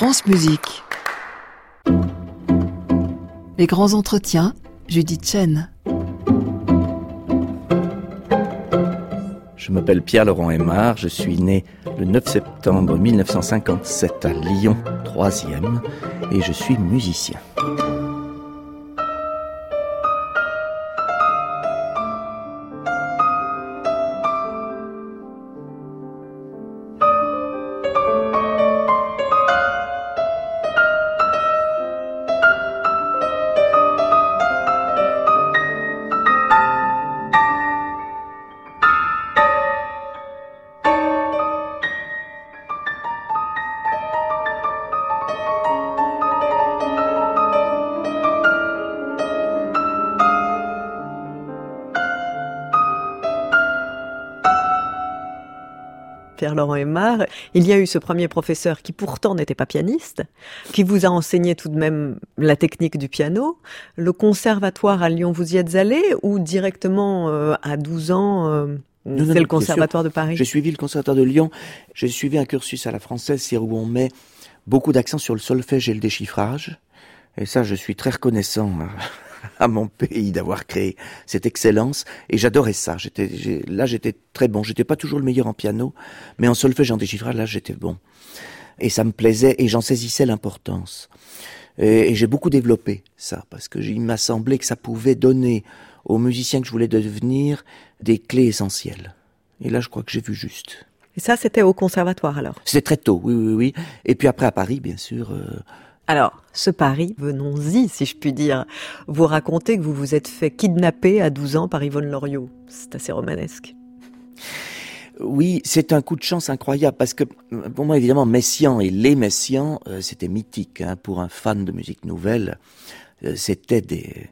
France Musique. Les grands entretiens, Judith Chen. Je m'appelle Pierre-Laurent Aymar, je suis né le 9 septembre 1957 à Lyon, 3e, et je suis musicien. Pierre-Laurent Aymar, il y a eu ce premier professeur qui pourtant n'était pas pianiste, qui vous a enseigné tout de même la technique du piano. Le conservatoire à Lyon, vous y êtes allé ou directement euh, à 12 ans euh, c'est le conservatoire de Paris J'ai suivi le conservatoire de Lyon, j'ai suivi un cursus à la française, c'est où on met beaucoup d'accent sur le solfège et le déchiffrage. Et ça, je suis très reconnaissant à mon pays d'avoir créé cette excellence et j'adorais ça. J'étais là j'étais très bon. J'étais pas toujours le meilleur en piano, mais en solfège en déchiffrage là j'étais bon. Et ça me plaisait et j'en saisissais l'importance. Et, j'ai beaucoup développé ça parce que il m'a semblé que ça pouvait donner aux musiciens que je voulais devenir des clés essentielles. Et là je crois que j'ai vu juste. Et ça c'était au conservatoire alors? C'était très tôt, oui oui oui. Et puis après à Paris bien sûr. Euh, alors, ce pari, venons-y, si je puis dire. Vous racontez que vous vous êtes fait kidnapper à 12 ans par Yvonne Loriot. C'est assez romanesque. Oui, c'est un coup de chance incroyable parce que pour moi évidemment Messiaen et les Messiaen euh, c'était mythique hein, pour un fan de musique nouvelle euh, c'était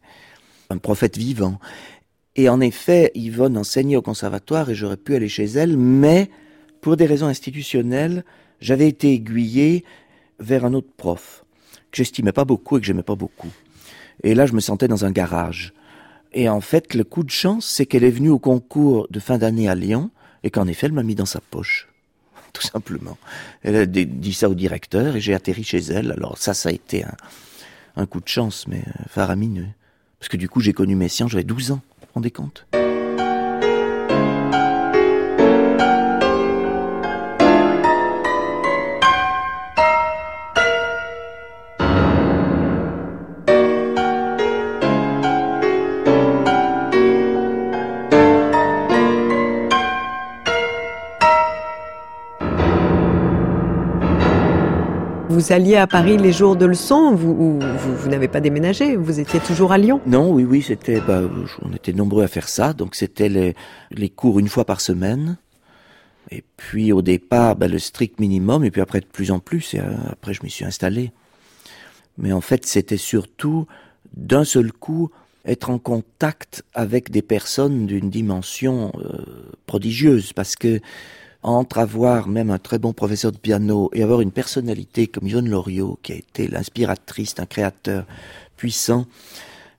un prophète vivant et en effet Yvonne enseignait au conservatoire et j'aurais pu aller chez elle mais pour des raisons institutionnelles j'avais été aiguillé vers un autre prof que j'estimais pas beaucoup et que j'aimais pas beaucoup. Et là, je me sentais dans un garage. Et en fait, le coup de chance, c'est qu'elle est venue au concours de fin d'année à Lyon et qu'en effet, elle m'a mis dans sa poche. Tout simplement. Elle a dit ça au directeur et j'ai atterri chez elle. Alors ça, ça a été un, un coup de chance, mais euh, faramineux. Parce que du coup, j'ai connu Messiaen, j'avais 12 ans. Vous vous rendez compte? Vous alliez à Paris les jours de leçon vous, vous, n'avez pas déménagé Vous étiez toujours à Lyon Non, oui, oui, c'était. Bah, on était nombreux à faire ça. Donc c'était les, cours une fois par semaine. Et puis au départ, bah, le strict minimum. Et puis après de plus en plus. Et euh, après, je m'y suis installé. Mais en fait, c'était surtout d'un seul coup être en contact avec des personnes d'une dimension euh, prodigieuse, parce que entre avoir même un très bon professeur de piano et avoir une personnalité comme Yvonne Loriot, qui a été l'inspiratrice d'un créateur puissant,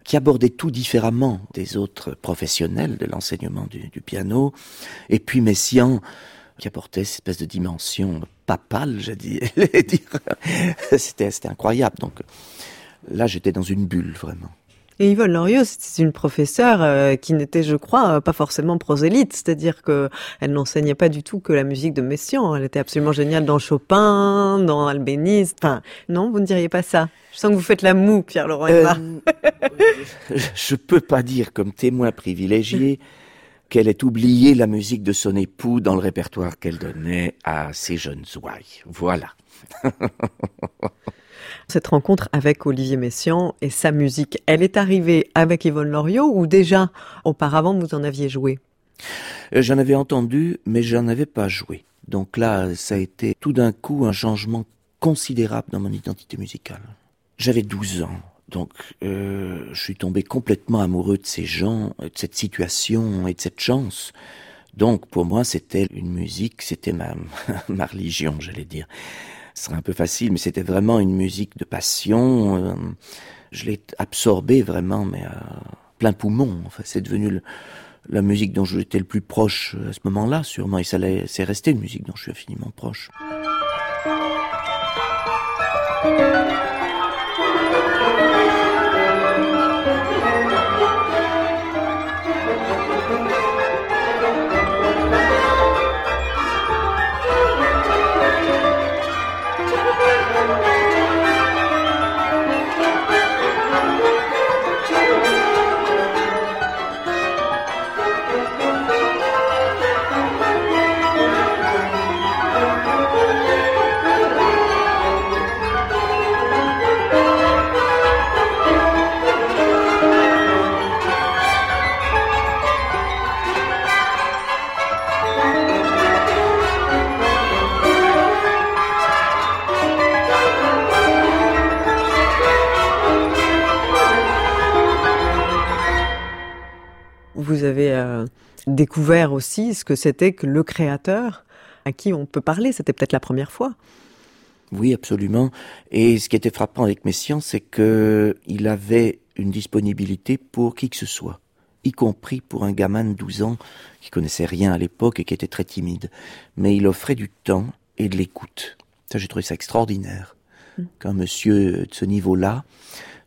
qui abordait tout différemment des autres professionnels de l'enseignement du, piano, et puis Messiaen, qui apportait cette espèce de dimension papale, j'ai dit. c'était incroyable. Donc là, j'étais dans une bulle, vraiment. Et Yvonne Loriot, c'est une professeure euh, qui n'était, je crois, euh, pas forcément prosélyte, c'est-à-dire que elle n'enseignait pas du tout que la musique de Messiaen. Elle était absolument géniale dans Chopin, dans Albéniz. Enfin, non, vous ne diriez pas ça. Je sens que vous faites la moue, Pierre-Laurent euh, Je peux pas dire comme témoin privilégié qu'elle ait oublié la musique de son époux dans le répertoire qu'elle donnait à ses jeunes ouailles. Voilà. Cette rencontre avec Olivier Messiaen et sa musique, elle est arrivée avec Yvonne Loriot ou déjà auparavant vous en aviez joué? Euh, J'en avais entendu, mais j'en avais pas joué. Donc là, ça a été tout d'un coup un changement considérable dans mon identité musicale. J'avais 12 ans, donc euh, je suis tombé complètement amoureux de ces gens, de cette situation et de cette chance. Donc pour moi, c'était une musique, c'était ma, ma religion, j'allais dire ce serait un peu facile, mais c'était vraiment une musique de passion. Euh, je l'ai absorbée vraiment, mais à plein poumon. Enfin, c'est devenu la musique dont j'étais le plus proche à ce moment-là, sûrement, et ça c'est resté une musique dont je suis infiniment proche. Découvert aussi ce que c'était que le créateur à qui on peut parler. C'était peut-être la première fois. Oui, absolument. Et ce qui était frappant avec Messiaen, c'est que il avait une disponibilité pour qui que ce soit, y compris pour un gamin de 12 ans qui connaissait rien à l'époque et qui était très timide. Mais il offrait du temps et de l'écoute. Ça, j'ai trouvé ça extraordinaire. Mm. Qu'un monsieur de ce niveau-là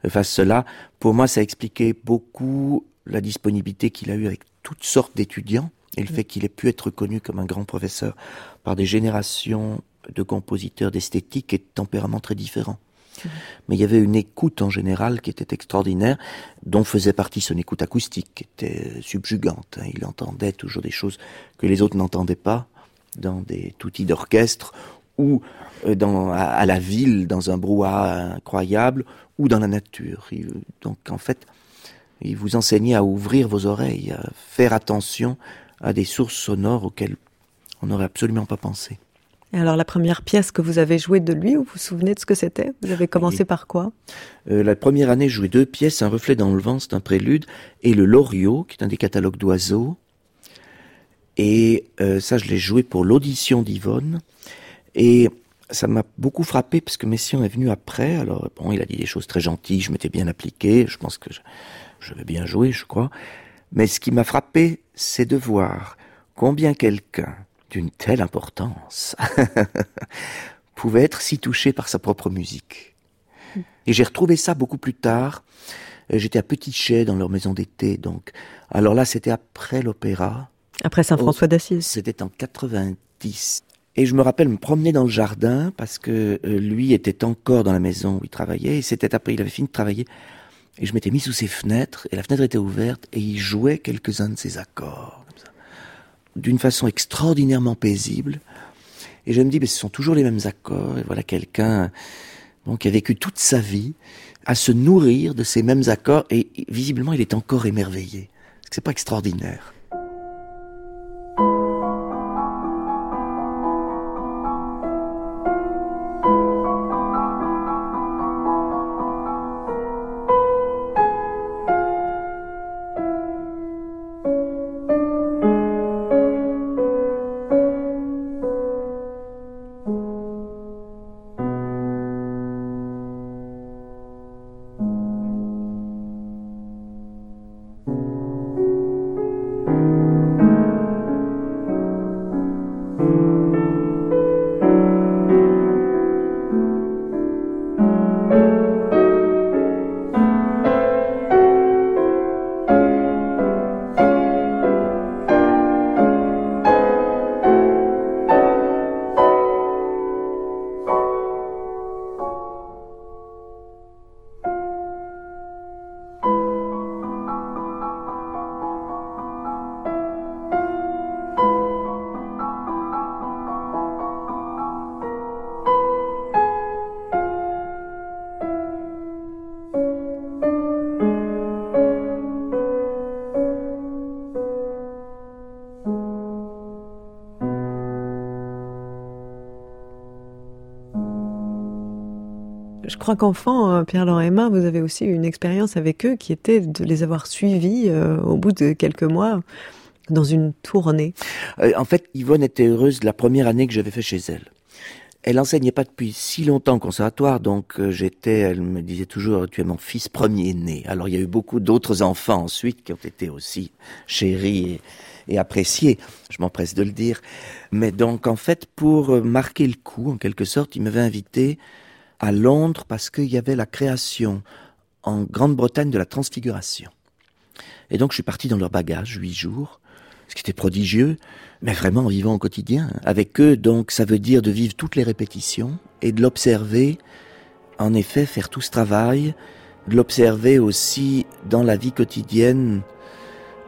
fasse cela, pour moi, ça expliquait beaucoup la disponibilité qu'il a eue avec toutes sortes d'étudiants et le mm. fait qu'il ait pu être reconnu comme un grand professeur par des générations de compositeurs d'esthétique et de tempéraments très différents. Mmh. Mais il y avait une écoute en général qui était extraordinaire, dont faisait partie son écoute acoustique, qui était subjugante. Hein. Il entendait toujours des choses que les autres n'entendaient pas dans des toutis d'orchestre ou euh, dans, à, la ville, dans un brouhaha incroyable, ou dans la nature. donc en fait, il vous enseignait à ouvrir vos oreilles, à faire attention à des sources sonores auxquelles on n'aurait absolument pas pensé. Et alors la première pièce que vous avez jouée de lui, vous vous souvenez de ce que c'était? Vous avez commencé par quoi? Euh, La première année, je jouais deux pièces, Un reflet dans le vent, c'est un prélude, et Le Loriot, qui est un des catalogues d'oiseaux. Et euh, ça, je l'ai joué pour l'audition d'Yvonne. Et ça m'a beaucoup frappé parce que Messiaen est venu après. Alors bon, il a dit des choses très gentilles, je m'étais bien appliqué, je pense que je, vais bien joué, je crois. Mais ce qui m'a frappé, c'est de voir combien quelqu'un d'une telle importance pouvait être si touché par sa propre musique. Et j'ai retrouvé ça beaucoup plus tard. Euh, j'étais à Petit Chet dans leur maison d'été, donc. Alors là, c'était après l'opéra. Après Saint-François d'Assise. C'était en 90. Et je me rappelle me promener dans le jardin parce que euh, lui était encore dans la maison où il travaillait. Et c'était après, il avait fini de travailler. Et je m'étais mis sous ses fenêtres et la fenêtre était ouverte et il jouait quelques-uns de ses accords d'une façon extraordinairement paisible. Et je me dis, mais ce sont toujours les mêmes accords. Et voilà quelqu'un qui a vécu toute sa vie à se nourrir de ces mêmes accords. Et visiblement, il est encore émerveillé. C'est pas extraordinaire. Crois qu'enfant, euh, Pierre-Laurent Emma, vous avez aussi une expérience avec eux qui était de les avoir suivis euh, au bout de quelques mois dans une tournée. Euh, en fait, Yvonne était heureuse la première année que j'avais fait chez elle. Elle enseignait pas depuis si longtemps au conservatoire, donc j'étais, elle me disait toujours, tu es mon fils premier-né. Alors il y a eu beaucoup d'autres enfants ensuite qui ont été aussi chéris et, et appréciés, je m'empresse de le dire. Mais donc en fait, pour marquer le coup, en quelque sorte, il m'avait invité à Londres parce qu'il y avait la création en Grande-Bretagne de la transfiguration. Et donc je suis parti dans leur bagage, huit jours, ce qui était prodigieux, mais vraiment en vivant au quotidien. Avec eux, donc, ça veut dire de vivre toutes les répétitions et de l'observer, en effet, faire tout ce travail, de l'observer aussi dans la vie quotidienne,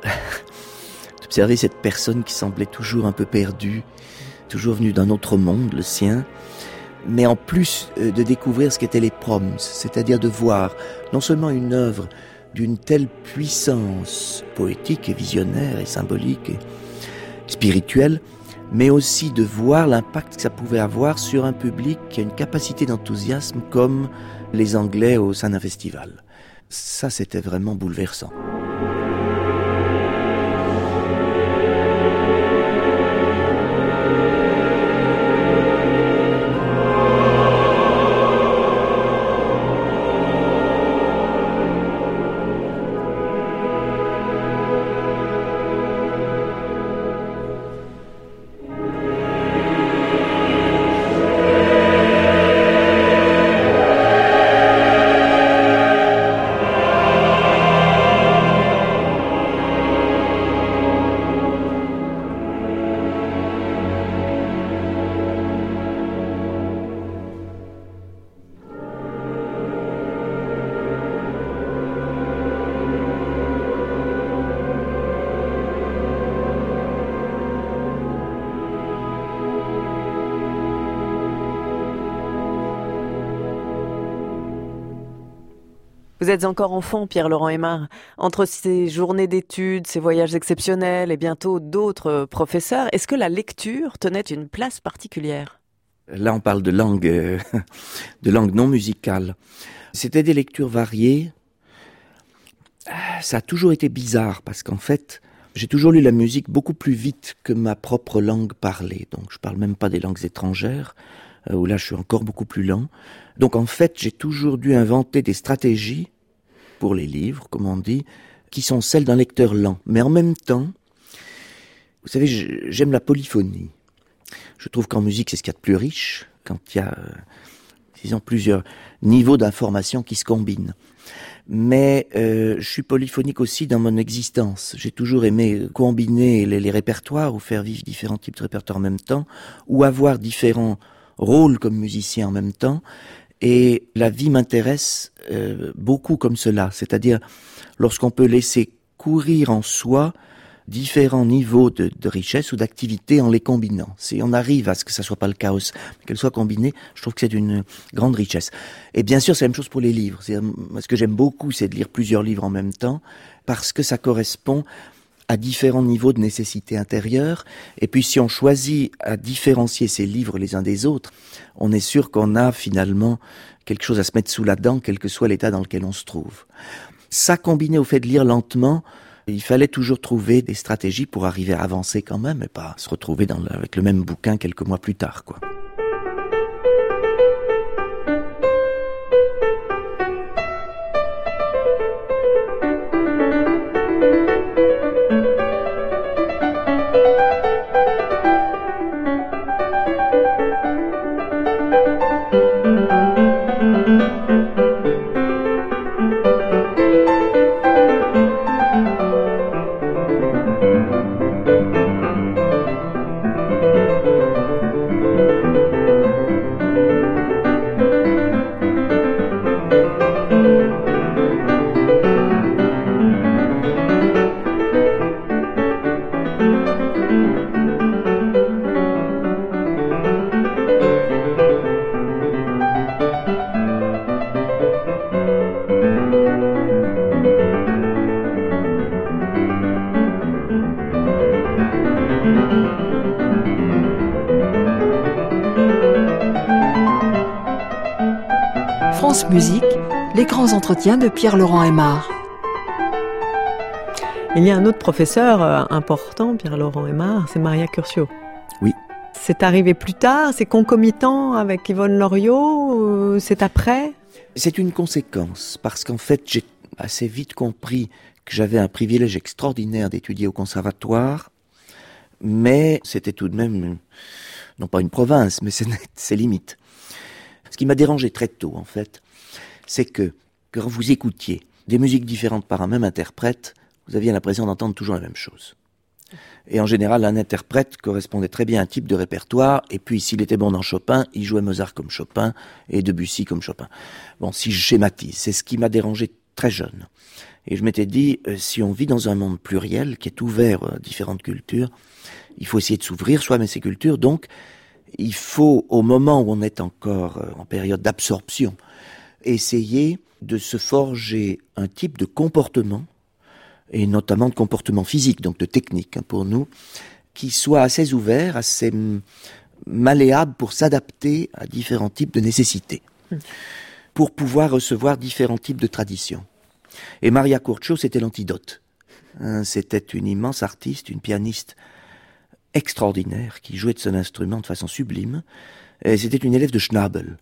d'observer cette personne qui semblait toujours un peu perdue, toujours venue d'un autre monde, le sien, mais en plus euh, de découvrir ce qu'étaient les proms, c'est-à-dire de voir non seulement une œuvre d'une telle puissance poétique et visionnaire et symbolique et spirituelle, mais aussi de voir l'impact que ça pouvait avoir sur un public qui a une capacité d'enthousiasme comme les Anglais au sein d'un festival. Ça, c'était vraiment bouleversant. Vous êtes encore enfant, Pierre-Laurent Aymar. Entre ces journées d'études, ces voyages exceptionnels et bientôt d'autres professeurs, est-ce que la lecture tenait une place particulière? Là, on parle de langue, euh, de langue non musicale. C'était des lectures variées. Ça a toujours été bizarre parce qu'en fait, j'ai toujours lu la musique beaucoup plus vite que ma propre langue parlée. Donc, je parle même pas des langues étrangères, euh, où là, je suis encore beaucoup plus lent. Donc, en fait, j'ai toujours dû inventer des stratégies pour les livres, comme on dit, qui sont celles d'un lecteur lent. Mais en même temps, vous savez, j'aime la polyphonie. Je trouve qu'en musique, c'est ce qu'il y a de plus riche, quand il y a, euh, disons, plusieurs niveaux d'information qui se combinent. Mais euh, je suis polyphonique aussi dans mon existence. J'ai toujours aimé combiner les, répertoires ou faire vivre différents types de répertoires en même temps, ou avoir différents rôles comme musicien en même temps. Et la vie m'intéresse euh, beaucoup comme cela, c'est-à-dire lorsqu'on peut laisser courir en soi différents niveaux de, richesse ou d'activité en les combinant. Si on arrive à ce que ça soit pas le chaos, mais qu'elle soit combinée, je trouve que c'est une grande richesse. Et bien sûr, c'est la même chose pour les livres. Ce que j'aime beaucoup, c'est de lire plusieurs livres en même temps, parce que ça correspond à différents niveaux de nécessité intérieure. Et puis si on choisit à différencier ces livres les uns des autres, on est sûr qu'on a finalement quelque chose à se mettre sous la dent, quel que soit l'état dans lequel on se trouve. Ça combiné au fait de lire lentement, il fallait toujours trouver des stratégies pour arriver à avancer quand même et pas se retrouver dans avec le même bouquin quelques mois plus tard, quoi. Musique, les grands entretiens de Pierre-Laurent Aymar. Il y a un autre professeur euh, important, Pierre-Laurent Aymar, c'est Maria Curcio. Oui. C'est arrivé plus tard, c'est concomitant avec Yvonne Loriot, c'est après? C'est une conséquence, parce qu'en fait, j'ai assez vite compris que j'avais un privilège extraordinaire d'étudier au conservatoire, mais c'était tout de même, non pas une province, mais c'est limite. Ce qui m'a dérangé très tôt, en fait, c'est que quand vous écoutiez des musiques différentes par un même interprète, vous aviez l'impression d'entendre toujours la même chose. Et en général, un interprète correspondait très bien à un type de répertoire, et puis s'il était bon dans Chopin, il jouait Mozart comme Chopin, et Debussy comme Chopin. Bon, si je schématise, c'est ce qui m'a dérangé très jeune. Et je m'étais dit, euh, si on vit dans un monde pluriel, qui est ouvert à différentes cultures, il faut essayer de s'ouvrir soi-même ces cultures, donc il faut, au moment où on est encore euh, en période d'absorption, essayer de se forger un type de comportement, et notamment de comportement physique, donc de technique hein, pour nous, qui soit assez ouvert, assez malléable pour s'adapter à différents types de nécessités, pour pouvoir recevoir différents types de traditions. Et Maria Curcio, c'était l'antidote. Hein, c'était une immense artiste, une pianiste extraordinaire qui jouait de son instrument de façon sublime. Et c'était une élève de Schnabel.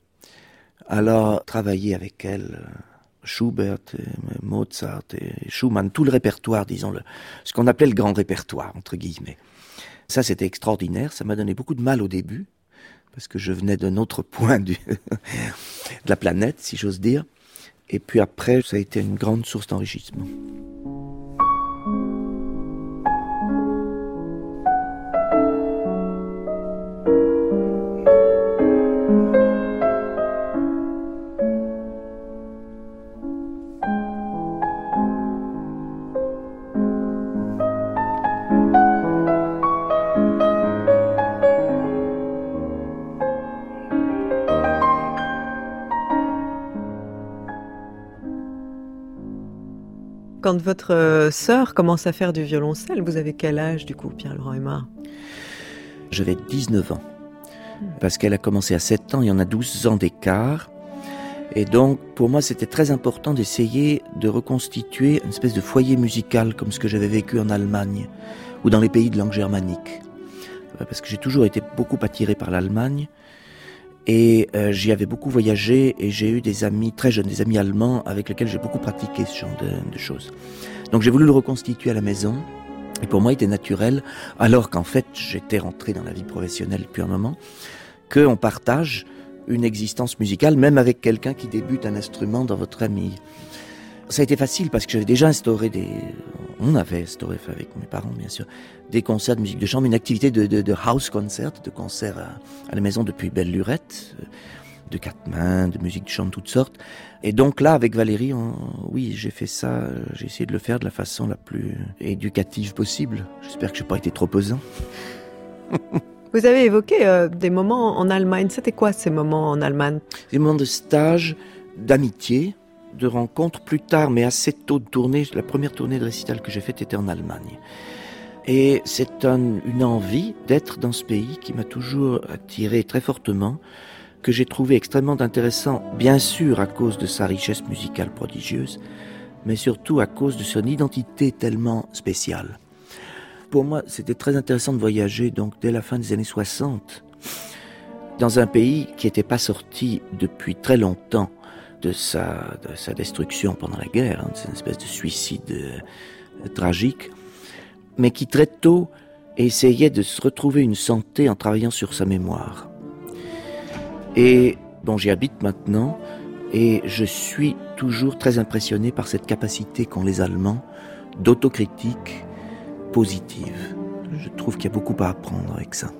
Alors, travailler avec elle, Schubert, Mozart et Schumann, tout le répertoire, disons, le, ce qu'on appelait le grand répertoire, entre guillemets. Ça, c'était extraordinaire. Ça m'a donné beaucoup de mal au début, parce que je venais d'un autre point de la planète, si j'ose dire. Et puis après, ça a été une grande source d'enrichissement. Quand votre euh, sœur commence à faire du violoncelle, vous avez quel âge du coup, Pierre-Laurent Aymar J'avais 19 ans. Parce qu'elle a commencé à 7 ans, il y en a 12 ans d'écart. Et donc, pour moi, c'était très important d'essayer de reconstituer une espèce de foyer musical comme ce que j'avais vécu en Allemagne ou dans les pays de langue germanique. Euh, parce que j'ai toujours été beaucoup attiré par l'Allemagne. Et euh, j'y avais beaucoup voyagé et j'ai eu des amis très jeunes, des amis allemands avec lesquels j'ai beaucoup pratiqué ce genre de, de choses. Donc j'ai voulu le reconstituer à la maison. Et pour moi, il était naturel, alors qu'en fait, j'étais rentré dans la vie professionnelle depuis un moment, qu'on partage une existence musicale, même avec quelqu'un qui débute un instrument dans votre famille. Ça a été facile parce que j'avais déjà instauré des, on avait instauré avec mes parents bien sûr, des concerts de musique de chambre, une activité de, de, de house concert, de concert à, la maison depuis belle lurette, de quatre mains, de musique de chambre toutes sortes. Et donc là, avec Valérie, oui, j'ai fait ça, j'ai essayé de le faire de la façon la plus éducative possible. J'espère que je n'ai pas été trop pesant. Vous avez évoqué euh, des moments en Allemagne. C'était quoi ces moments en Allemagne? Des moments de stage, d'amitié, de rencontres plus tard, mais assez tôt de tournée. La première tournée de récital que j'ai faite était en Allemagne. Et c'est un, une envie d'être dans ce pays qui m'a toujours attiré très fortement, que j'ai trouvé extrêmement intéressant, bien sûr à cause de sa richesse musicale prodigieuse, mais surtout à cause de son identité tellement spéciale pour moi, c'était très intéressant de voyager donc dès la fin des années 60 dans un pays qui n'était pas sorti depuis très longtemps de sa, de sa destruction pendant la guerre, hein, c'est une espèce de suicide euh, tragique, mais qui très tôt essayait de se retrouver une santé en travaillant sur sa mémoire. Et bon, j'y habite maintenant, et je suis toujours très impressionné par cette capacité qu'ont les Allemands d'autocritique positive. Je trouve qu'il y a beaucoup à apprendre avec ça.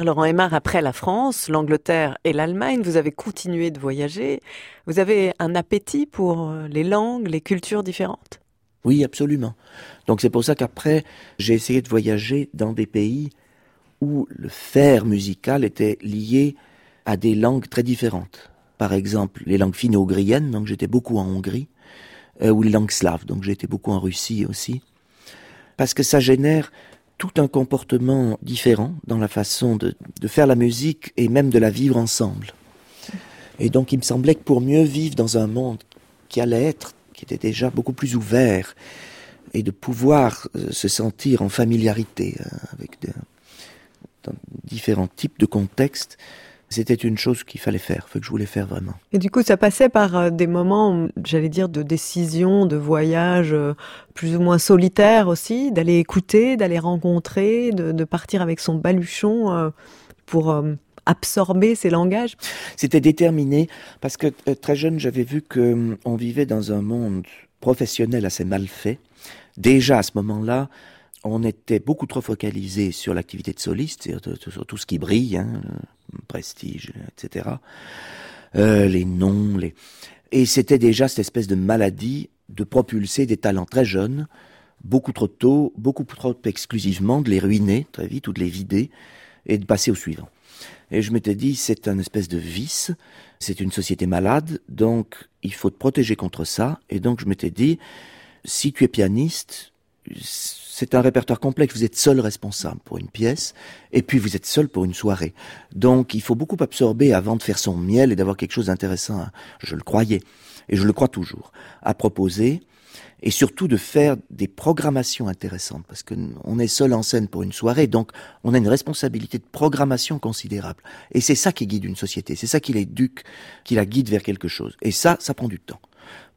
Pierre-Laurent Aymar, après la France, l'Angleterre et l'Allemagne, vous avez continué de voyager. Vous avez un appétit pour euh, les langues, les cultures différentes? Oui, absolument. Donc c'est pour ça qu'après, j'ai essayé de voyager dans des pays où le faire musical était lié à des langues très différentes. Par exemple, les langues finno-ougriennes, donc j'étais beaucoup en Hongrie, euh, ou les langues slaves, donc j'étais beaucoup en Russie aussi. Parce que ça génère tout un comportement différent dans la façon de, faire la musique et même de la vivre ensemble. Et donc il me semblait que pour mieux vivre dans un monde qui allait être, qui était déjà beaucoup plus ouvert, et de pouvoir euh, se sentir en familiarité euh, avec différents types de contextes, c'était une chose qu'il fallait faire, que je voulais faire vraiment. Et du coup, ça passait par euh, des moments, j'allais dire, de décision, de voyage euh, plus ou moins solitaire aussi, d'aller écouter, d'aller rencontrer, de, de, partir avec son baluchon euh, pour absorber ces langages. C'était déterminé parce que très jeune, j'avais vu que hum, on vivait dans un monde professionnel assez mal fait. Déjà à ce moment-là, on était beaucoup trop focalisé sur l'activité de soliste, sur tout ce qui brille, hein, prestige, etc. Euh, les noms, les... Et c'était déjà cette espèce de maladie de propulser des talents très jeunes, beaucoup trop tôt, beaucoup trop exclusivement, de les ruiner très vite ou de les vider et de passer au suivant. Et je m'étais dit, c'est un espèce de vice, c'est une société malade, donc il faut te protéger contre ça. Et donc je m'étais dit, si tu es pianiste, c'est un répertoire complexe. Vous êtes seul responsable pour une pièce, et puis vous êtes seul pour une soirée. Donc, il faut beaucoup absorber avant de faire son miel et d'avoir quelque chose d'intéressant. Je le croyais, et je le crois toujours, à proposer et surtout de faire des programmations intéressantes parce que on est seul en scène pour une soirée, donc on a une responsabilité de programmation considérable. Et c'est ça qui guide une société, c'est ça qui l'éduque, qui la guide vers quelque chose. Et ça, ça prend du temps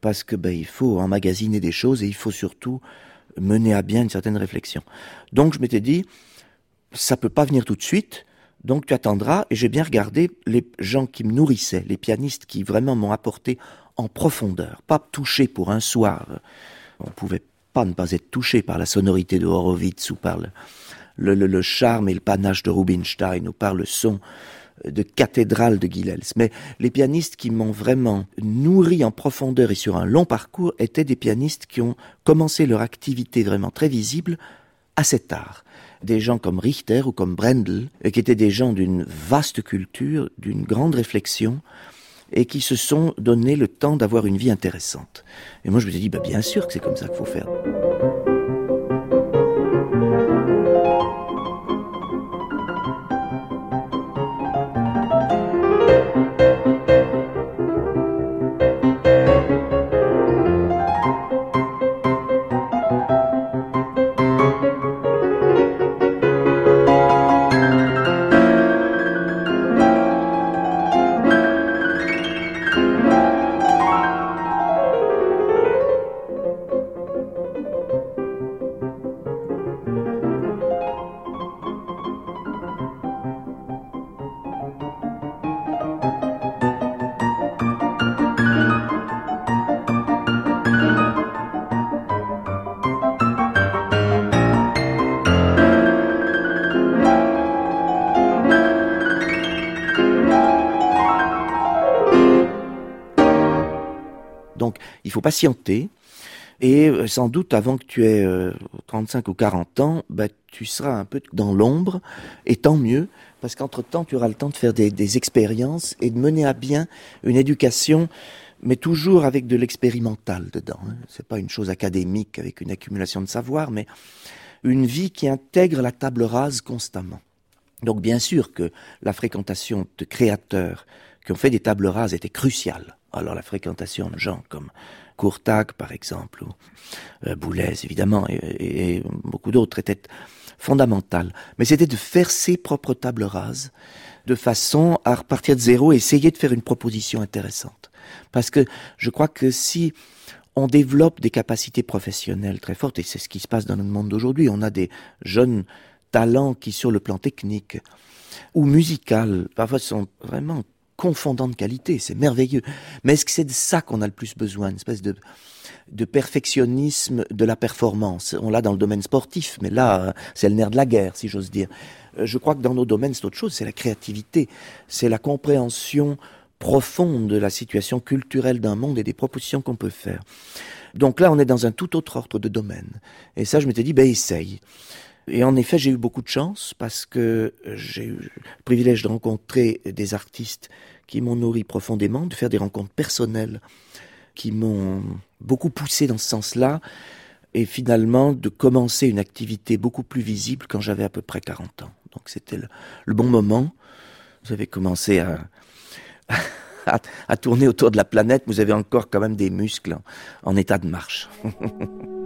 parce que ben il faut emmagasiner des choses et il faut surtout mener à bien une certaine réflexion. Donc je m'étais dit, ça peut pas venir tout de suite. Donc tu attendras et j'ai bien regardé les gens qui me nourrissaient, les pianistes qui vraiment m'ont apporté en profondeur, pas touché pour un soir. On pouvait pas ne pas être touché par la sonorité de Horowitz ou par le, le, charme et le panache de Rubinstein ou par le son de cathédrale de Gilels. Mais les pianistes qui m'ont vraiment nourri en profondeur et sur un long parcours étaient des pianistes qui ont commencé leur activité vraiment très visible assez tard. Des gens comme Richter ou comme Brendel, qui étaient des gens d'une vaste culture, d'une grande réflexion, et qui se sont donné le temps d'avoir une vie intéressante. Et moi, je me suis dit, bah, bien sûr que c'est comme ça qu'il faut faire. Patienter. Et euh, sans doute, avant que tu aies 35 euh, ou 40 ans, bah, tu seras un peu dans l'ombre, et tant mieux, parce qu'entre-temps, tu auras le temps de faire des, expériences et de mener à bien une éducation, mais toujours avec de l'expérimental dedans. Hein. C'est pas une chose académique avec une accumulation de savoir, mais une vie qui intègre la table rase constamment. Donc bien sûr que la fréquentation de créateurs qui ont fait des tables rases était cruciale. Alors la fréquentation de gens comme Courtac, par exemple, ou euh, Boulez, évidemment, et, beaucoup d'autres, étaient fondamentales. Mais c'était de faire ses propres tables rases, de façon à repartir de zéro et essayer de faire une proposition intéressante. Parce que je crois que si on développe des capacités professionnelles très fortes, et c'est ce qui se passe dans notre monde d'aujourd'hui, on a des jeunes talents qui, sur le plan technique ou musical, parfois sont vraiment confondant de qualité, c'est merveilleux. Mais est-ce que c'est de ça qu'on a le plus besoin, une espèce de, de perfectionnisme de la performance? On l'a dans le domaine sportif, mais là, c'est le nerf de la guerre, si j'ose dire. Euh, je crois que dans nos domaines, c'est autre chose, c'est la créativité, c'est la compréhension profonde de la situation culturelle d'un monde et des propositions qu'on peut faire. Donc là, on est dans un tout autre ordre de domaine. Et ça, je m'étais dit, ben essaye. Et en effet, j'ai eu beaucoup de chance parce que j'ai eu le privilège de rencontrer des artistes qui m'ont nourri profondément, de faire des rencontres personnelles qui m'ont beaucoup poussé dans ce sens-là, et finalement de commencer une activité beaucoup plus visible quand j'avais à peu près 40 ans. Donc c'était le, bon moment. Avez commencé à, à, tourner autour de la planète, vous avez encore quand même des muscles en état de marche.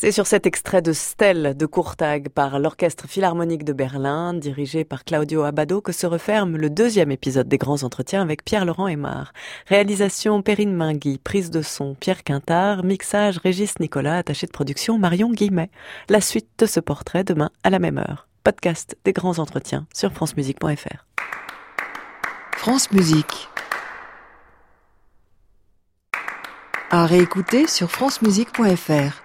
C'est sur cet extrait de Stelle de Courtag par l'Orchestre Philharmonique de Berlin, dirigé par Claudio Abado, que se referme le deuxième épisode des grands entretiens avec Pierre-Laurent Aymar. Réalisation Perrine Mingui, prise de son Pierre Quintard, mixage Régis Nicolas, attaché de production Marion Guillemet. La suite de ce portrait demain à la même heure. Podcast des grands entretiens sur francemusique.fr. France Musique. À réécouter sur francemusique.fr.